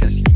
Yes.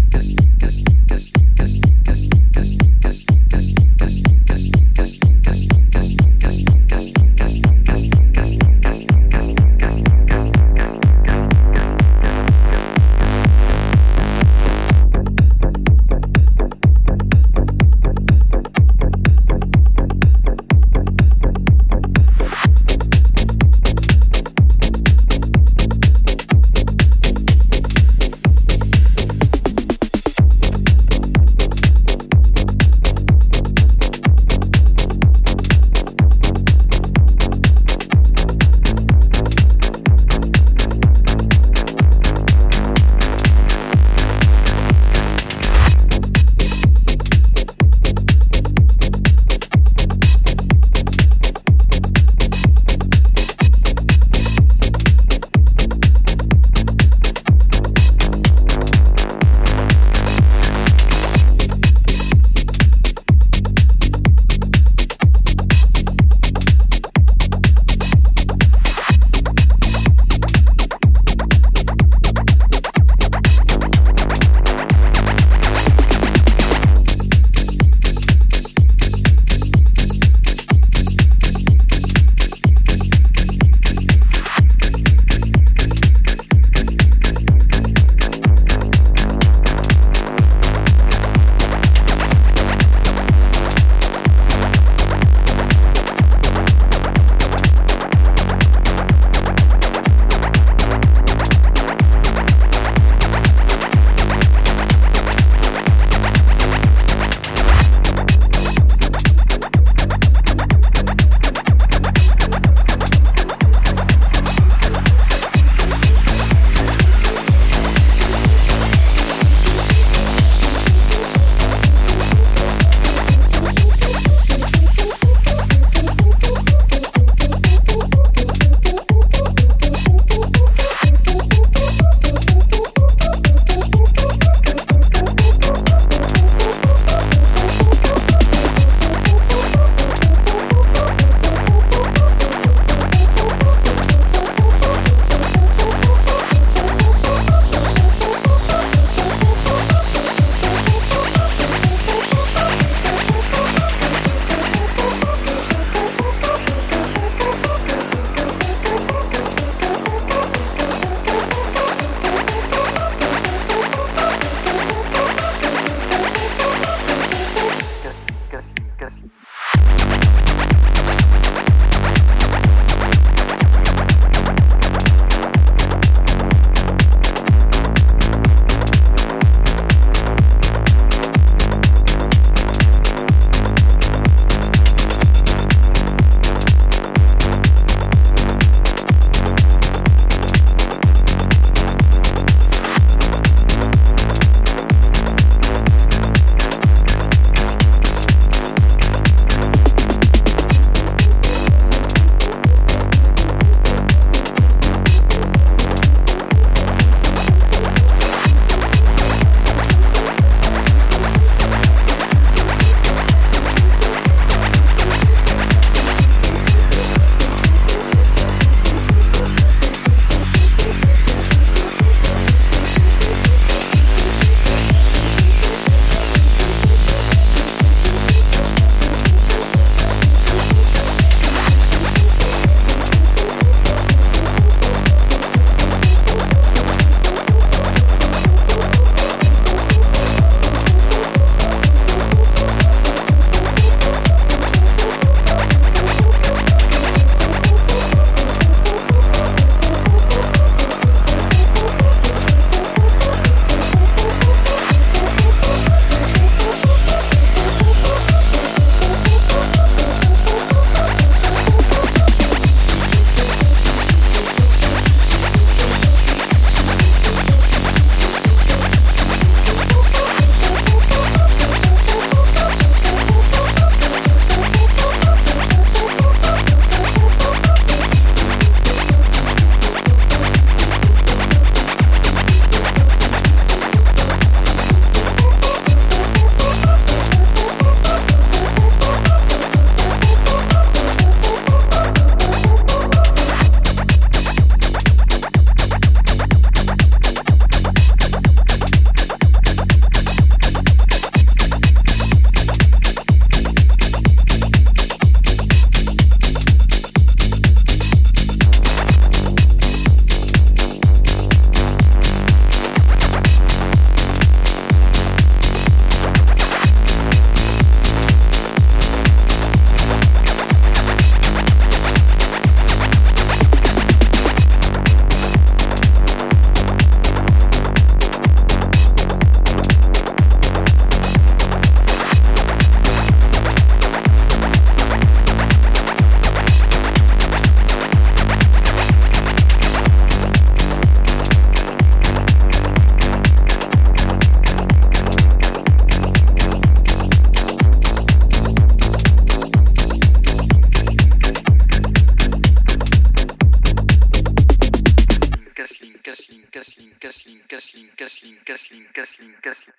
Gasling, Gasling, Gasling, Gasling, Gasling, Gasling, Gasling.